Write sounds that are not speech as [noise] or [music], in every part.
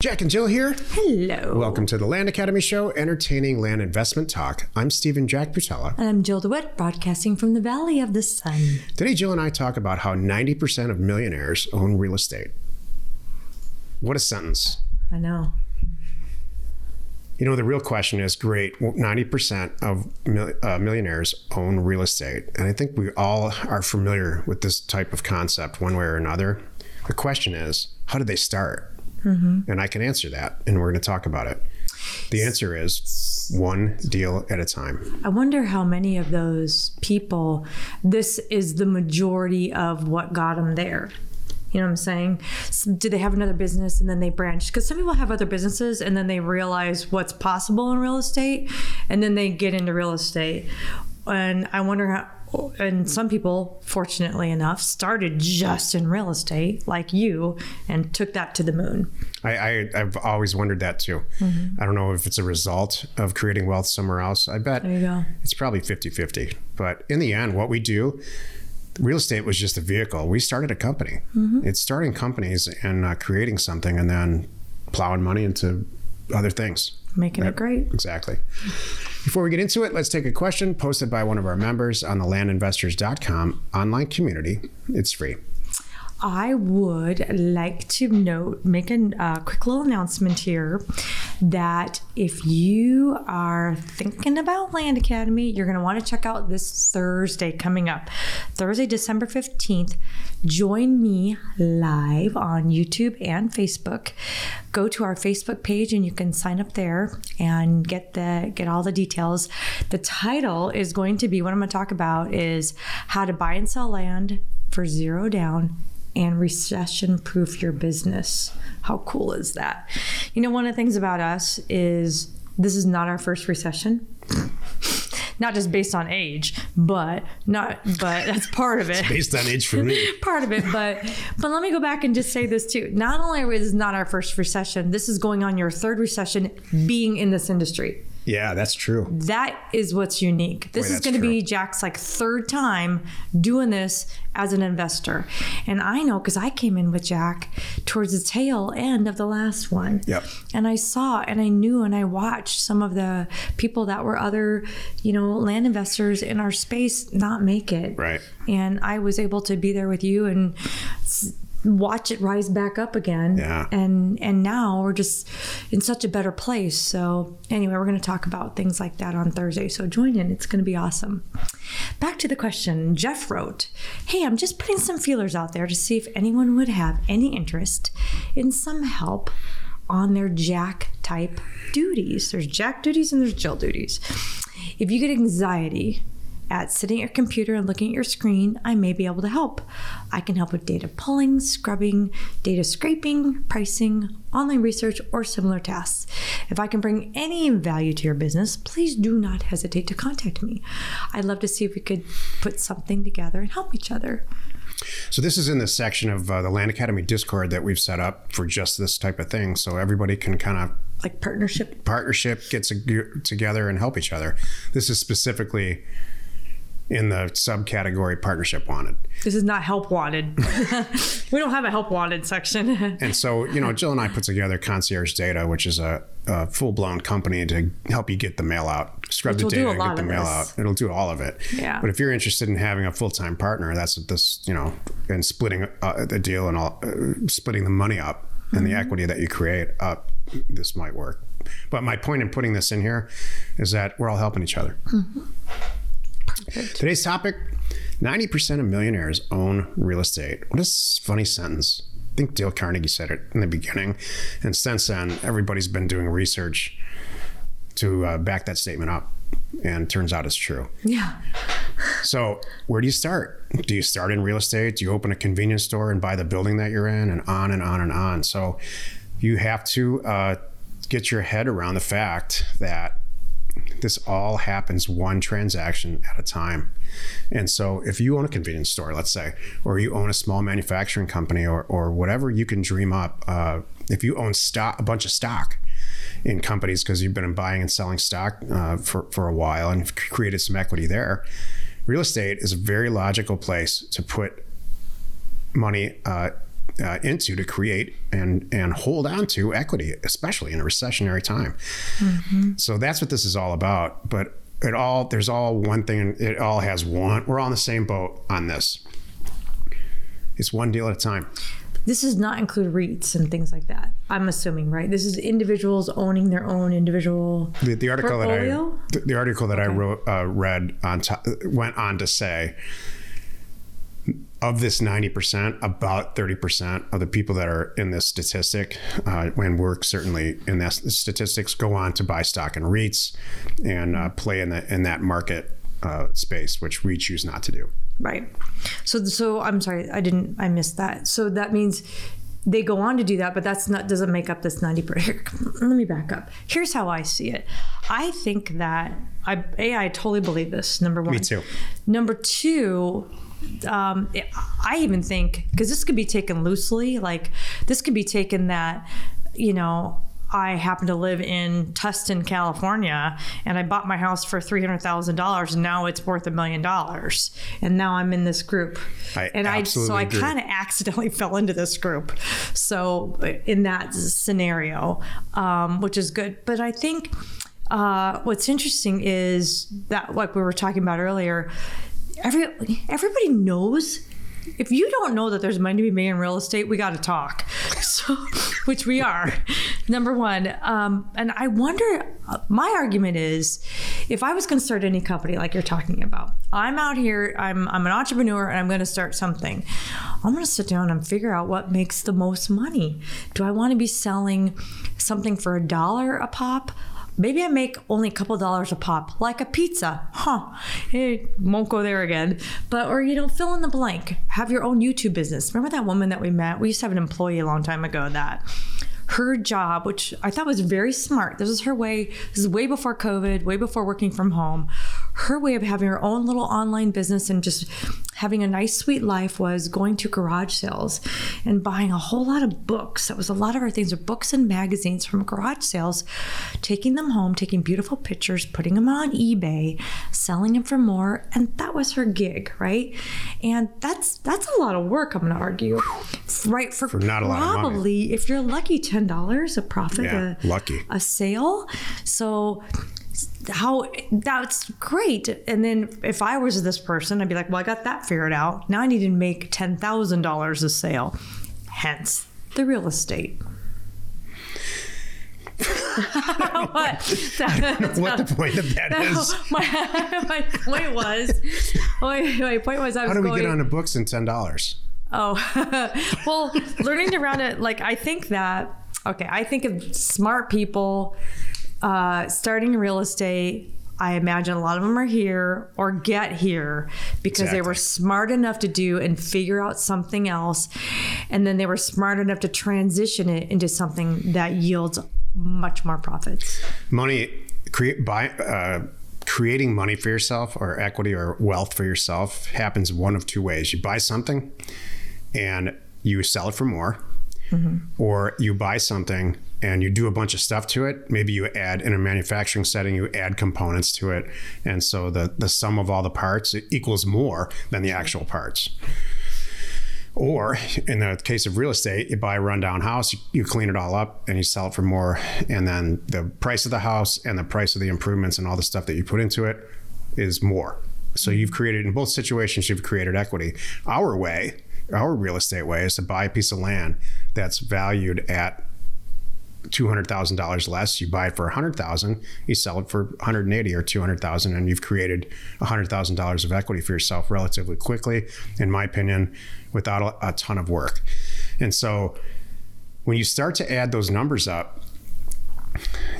Jack and Jill here. Hello. Welcome to the Land Academy Show, entertaining land investment talk. I'm Steven Jack Butala. And I'm Jill DeWitt, broadcasting from the Valley of the Sun. Today, Jill and I talk about how 90% of millionaires own real estate. What a sentence. I know. You know, the real question is great, 90% of mil- uh, millionaires own real estate. And I think we all are familiar with this type of concept one way or another. The question is, how did they start? Mm-hmm. And I can answer that, and we're going to talk about it. The answer is one deal at a time. I wonder how many of those people, this is the majority of what got them there. You know what I'm saying? Do they have another business and then they branch? Because some people have other businesses and then they realize what's possible in real estate and then they get into real estate. And I wonder how, and some people, fortunately enough, started just in real estate like you and took that to the moon. I, I, I've always wondered that too. I don't know if it's a result of creating wealth somewhere else. I bet There you go. it's probably 50 50. But in the end, what we do, real estate was just a vehicle. We started a company. It's starting companies and uh, creating something and then plowing money into other things. Making it great. Exactly. Before we get into it, let's take a question posted by one of our members on the landinvestors.com online community. It's free. I would like to note, make a uh, quick little announcement here that if you are thinking about Land Academy, you're going to want to check out this Thursday coming up. Thursday, December 15th. Join me live on YouTube and Facebook. Go to our Facebook page and you can sign up there and get the get all the details. The title is going to be what I'm going to talk about is how to buy and sell land for zero down and recession proof your business. How cool is that? You know, one of the things about us is this is not our first recession. [laughs] Not just based on age, but not but that's part of it. Based on age for me. [laughs] part of it, but but let me go back and just say this too. Not only is this not our first recession, this is going on your third recession being in this industry. Yeah, that's true. That is what's unique. This Boy, is going to be Jack's like third time doing this as an investor. And I know because I came in with Jack towards the tail end of the last one. Yep. And I saw and I knew and I watched some of the people that were other, you know, land investors in our space not make it. Right. And I was able to be there with you and watch it rise back up again. Yeah. And and now we're just in such a better place. So anyway, we're going to talk about things like that on Thursday. So join in. It's going to be awesome. Back to the question. Jeff wrote, "Hey, I'm just putting some feelers out there to see if anyone would have any interest in some help on their Jack type duties. There's Jack duties and there's Jill duties. If you get anxiety at sitting at your computer and looking at your screen, I may be able to help. I can help with data pulling, scrubbing, data scraping, pricing, online research, or similar tasks. If I can bring any value to your business, please do not hesitate to contact me. I'd love to see if we could put something together and help each other. So this is in the section of uh, the Land Academy Discord that we've set up for just this type of thing. So everybody can kind of Like partnership. partnership, get together and help each other. This is specifically in the subcategory partnership wanted. This is not help wanted. [laughs] we don't have a help wanted section. [laughs] And so, you know, Jill and I put together Concierge Data, which is a, a full blown company to help you get the mail out, scrub Which the data, and get the mail this. out. It'll do all of it. Yeah. But if you're interested in having a full time partner, that's this, you know, and splitting uh, the deal and all, uh, splitting the money up and Mm-hmm. the equity that you create up, this might work. But my point in putting this in here is that we're all helping each other. Today's topic 90% of millionaires own real estate. What a funny sentence. I think Dale Carnegie said it in the beginning. And since then, everybody's been doing research to uh, back that statement up. And turns out it's true. yeah. So, where do you start? Do you start in real estate? Do you open a convenience store and buy the building that you're in, and on and on and on? So, you have to uh, get your head around the fact that this all happens one transaction at a time. And so, if you own a convenience store, let's say, or you own a small manufacturing company, or, or whatever you can dream up, uh, if you own stock, a bunch of stock in companies because you've been buying and selling stock uh, for, for a while and you've created some equity there, real estate is a very logical place to put money uh, uh, into to create and and hold on to equity, especially in a recessionary time. Mm-hmm. So that's what this is all about. But it all there's all one thing. It all has one. We're all in the same boat on this. It's one deal at a time. This does not include REITs and things like that. I'm assuming, right? This is individuals owning their own individual. The, the article portfolio? that I the, the article that I wrote uh, read on to, went on to say of this 90%, about 30% of the people that are in this statistic, uh, when work certainly in that statistics, go on to buy stock in REITs and uh, play in, the, in that market uh, space, which we choose not to do. Right. So, so I'm sorry, I didn't, I missed that. So that means they go on to do that, but that's not doesn't make up this 90 percent. Let me back up. Here's how I see it. I think that I a I totally believe this. Number one. Me too. Number two. Um, I even think because this could be taken loosely, like this could be taken that you know I happen to live in Tustin, California, and I bought my house for three hundred thousand dollars, and now it's worth a million dollars. And now I'm in this group, I and I so I kind of accidentally [laughs] fell into this group. So in that scenario, um, which is good, but I think uh, what's interesting is that, like we were talking about earlier, every everybody knows if you don't know that there's money to be made in real estate, we got to talk. [laughs] So, which we are, number one. Um, and I wonder. My argument is, if I was going to start any company like you're talking about, I'm out here. I'm I'm an entrepreneur, and I'm going to start something. I'm going to sit down and figure out what makes the most money. Do I want to be selling something for a dollar a pop? Maybe I make only a couple dollars a pop, like a pizza. Huh. It won't go there again. But, or, you know, fill in the blank. Have your own YouTube business. Remember that woman that we met? We used to have an employee a long time ago that her job, which I thought was very smart. This is her way, this is way before COVID, way before working from home. Her way of having her own little online business and just having a nice, sweet life was going to garage sales and buying a whole lot of books. That was a lot of our things were books and magazines from garage sales, taking them home, taking beautiful pictures, putting them on eBay, selling them for more. And that was her gig, right? And that's that's a lot of work, I'm gonna argue. Right, for, For not a lot of money. probably if you're lucky, ten dollars a profit, Yeah, a, lucky. a sale. So how that's great. And then if I was this person, I'd be like, well, I got that figured out. Now I need to make ten thousand dollars a sale. Hence the real estate. [laughs] what? [laughs] What the point of that is? [laughs] my, my point was, my, my point was, I was How do we going. get on the books in ten dollars? Oh, well, learning to round it, like, I think that, okay, I think of smart people uh, starting real estate. I imagine a lot of them are here or get here because they were smart enough to do and figure out something else. And then they were smart enough to transition it into something that yields much more profits. money create by uh, creating money for yourself or equity or wealth for yourself happens one of two ways you buy something and you sell it for more Mm-hmm. or you buy something and you do a bunch of stuff to it maybe you add in a manufacturing setting you add components to it and so the the sum of all the parts equals more than the actual parts or in the case of real estate, you buy a rundown house, you, you clean it all up and you sell it for more. And then the price of the house and the price of the improvements and all the stuff that you put into it is more. So mm-hmm. you've created, in both situations, you've created equity. Our way, our real estate way is to buy a piece of land that's valued at $200,000 less, you buy it for a 100,000, you sell it for 180 or 200,000 and you've created $100,000 of equity for yourself relatively quickly in my opinion without a, a ton of work. And so when you start to add those numbers up,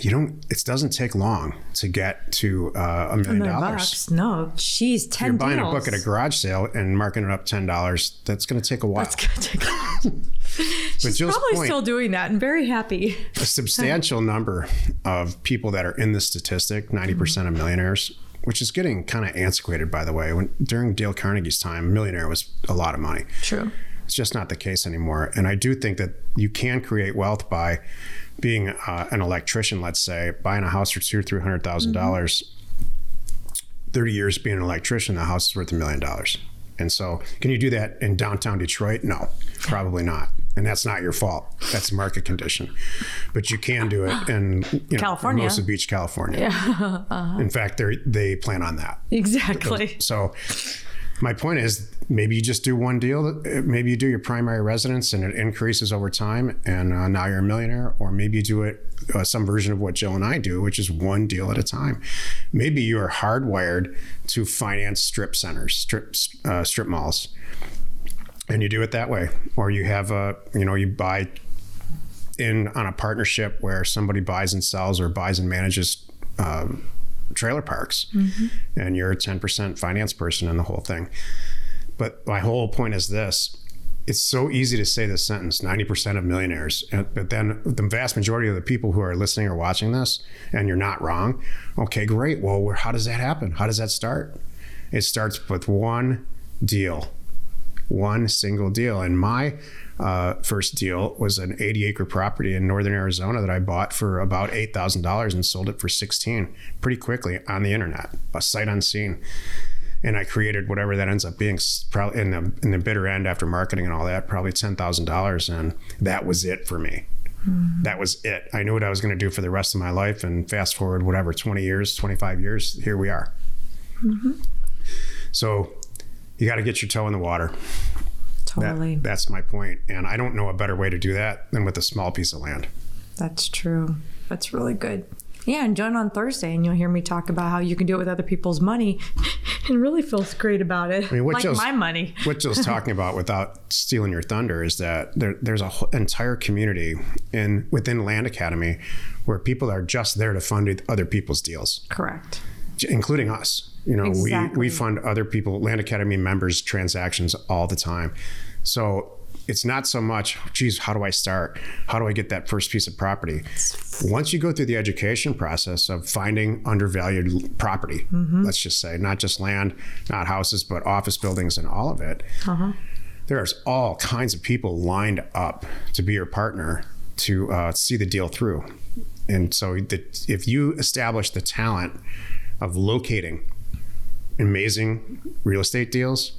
you don't it doesn't take long to get to uh, a million dollars. No, geez, 10 You're buying deals. a book at a garage sale and marking it up $10, that's going to take a while. That's gonna take a while. [laughs] [laughs] She's Jill's probably point- still doing that and very happy. a substantial number of people that are in this statistic 90% of millionaires which is getting kind of antiquated by the way when during dale carnegie's time a millionaire was a lot of money True. it's just not the case anymore and i do think that you can create wealth by being uh, an electrician let's say buying a house for two or three hundred thousand dollars 30 years being an electrician the house is worth a million dollars and so can you do that in downtown detroit no probably not and that's not your fault. That's market condition. But you can do it in you know, California. Mosa Beach, California. [laughs] In fact, they they plan on that. Exactly. So my point is maybe you just do one deal. Maybe you do your primary residence and it increases over time, and uh, now you're a millionaire. Or maybe you do it uh, some version of what Jill and I do, which is one deal at a time. Maybe you are hardwired to finance strip centers, strip uh, strip malls, and you do it that way. Or you have a you know you buy in on a partnership where somebody buys and sells or buys and manages. Um, trailer parks mm-hmm. and you're a 10% finance person in the whole thing. But my whole point is this it's so easy to say this sentence 90% of millionaires. But then the vast majority of the people who are listening or watching this, and you're not wrong, okay, great. Well, how does that happen? How does that start? It starts with one deal, one single deal. And my uh, first deal was an 80 acre property in northern Arizona that I bought for about $8,000 and sold it for 16 pretty quickly on the internet, a sight unseen and I created whatever that ends up being probably in the in the bitter end after marketing and all that probably ten thousand dollars and that was it for me. That was it. I knew what I was going to do for the rest of my life and fast forward whatever twenty years, twenty five years, here we are. So you got to get your toe in the water. That- Totally. that's my point, and I don't know a better way to do that than with a small piece of land. That's true. That's really good. Yeah, and join on Thursday, and you'll hear me talk about how you can do it with other people's money, [laughs] and really feels great about it. I mean, what like Jill's- my money. [laughs] what Jill's talking about without stealing your thunder is that there, there's a whole entire community in within Land Academy where people are just there to fund other people's deals, Correct. including us. You know, we, Exactly. we fund other people, Land Academy members' transactions all the time. So it's not so much, geez, how do I start? How do I get that first piece of property? Once you go through the education process of finding undervalued property, let's just say, not just land, not houses, but office buildings and all of it, there's all kinds of people lined up to be your partner to uh, see the deal through. And so the, if you establish the talent of locating amazing real estate deals,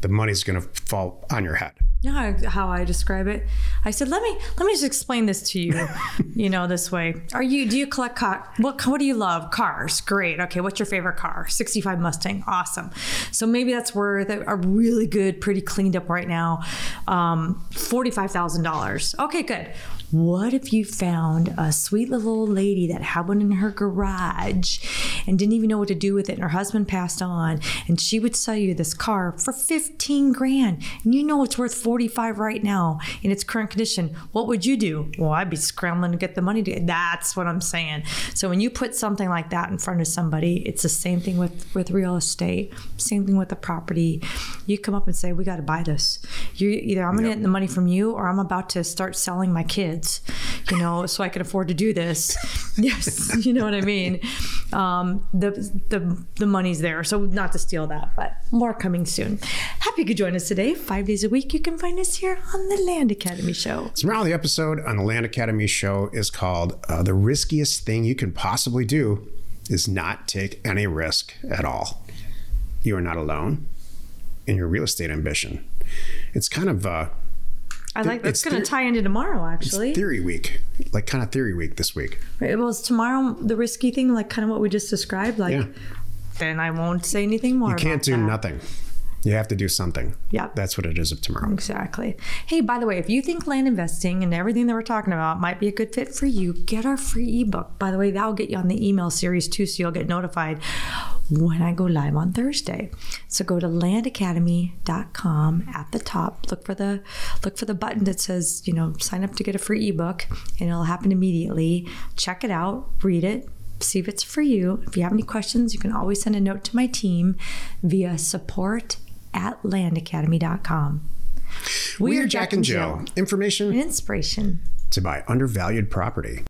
the money's going to fall on your head. You know how, how I describe it? I said, let me let me just explain this to you. [laughs] you know, this way. Are you do you collect car? What what do you love? Cars. Great. Okay. What's your favorite car? 65 Mustang. Awesome. So maybe that's worth a really good, pretty cleaned up right now. Um, forty five thousand dollars. Okay, good. What if you found a sweet little old lady that had one in her garage and didn't even know what to do with it, and her husband passed on, and she would sell you this car for 15 grand, and you know it's worth 45 right now in its current condition? What would you do? Well, I'd be scrambling to get the money to That's what I'm saying. So when you put something like that in front of somebody, it's the same thing with with real estate, same thing with the property. You come up and say, "We got to buy this." You either I'm going to get the money from you, or I'm about to start selling my kids, you know, so I can afford to do this. [laughs] yes, you know what I mean. Um, the the the money's there, so not to steal that, but more coming soon. Happy you could join us today, five days a week. You can find us here on the Land Academy Show. So now the episode on the Land Academy show is called uh, "The Riskiest Thing You Can Possibly Do Is Not Take Any Risk at All." You are not alone in your real estate ambition. It's kind of uh, I like that's It's going to tie into tomorrow, actually. theory week, like kind of theory week this week. Right, well, is tomorrow the risky thing, like kind of what we just described? Like, Yeah. then I won't say anything more. You can't do that. nothing. You have to do something. Yep. That's what it is of tomorrow. Exactly. Hey, by the way, if you think land investing and everything that we're talking about might be a good fit for you, get our free ebook. By the way, that'll get you on the email series too, so you'll get notified when I go live on Thursday. So go to landacademy.com at the top. Look for the look for the button that says, you know, sign up to get a free ebook, and it'll happen immediately. Check it out, read it, see if it's for you. If you have any questions, you can always send a note to my team via support at landacademy.com. We are Jack and Jill. Information and Inspiration. to buy undervalued property.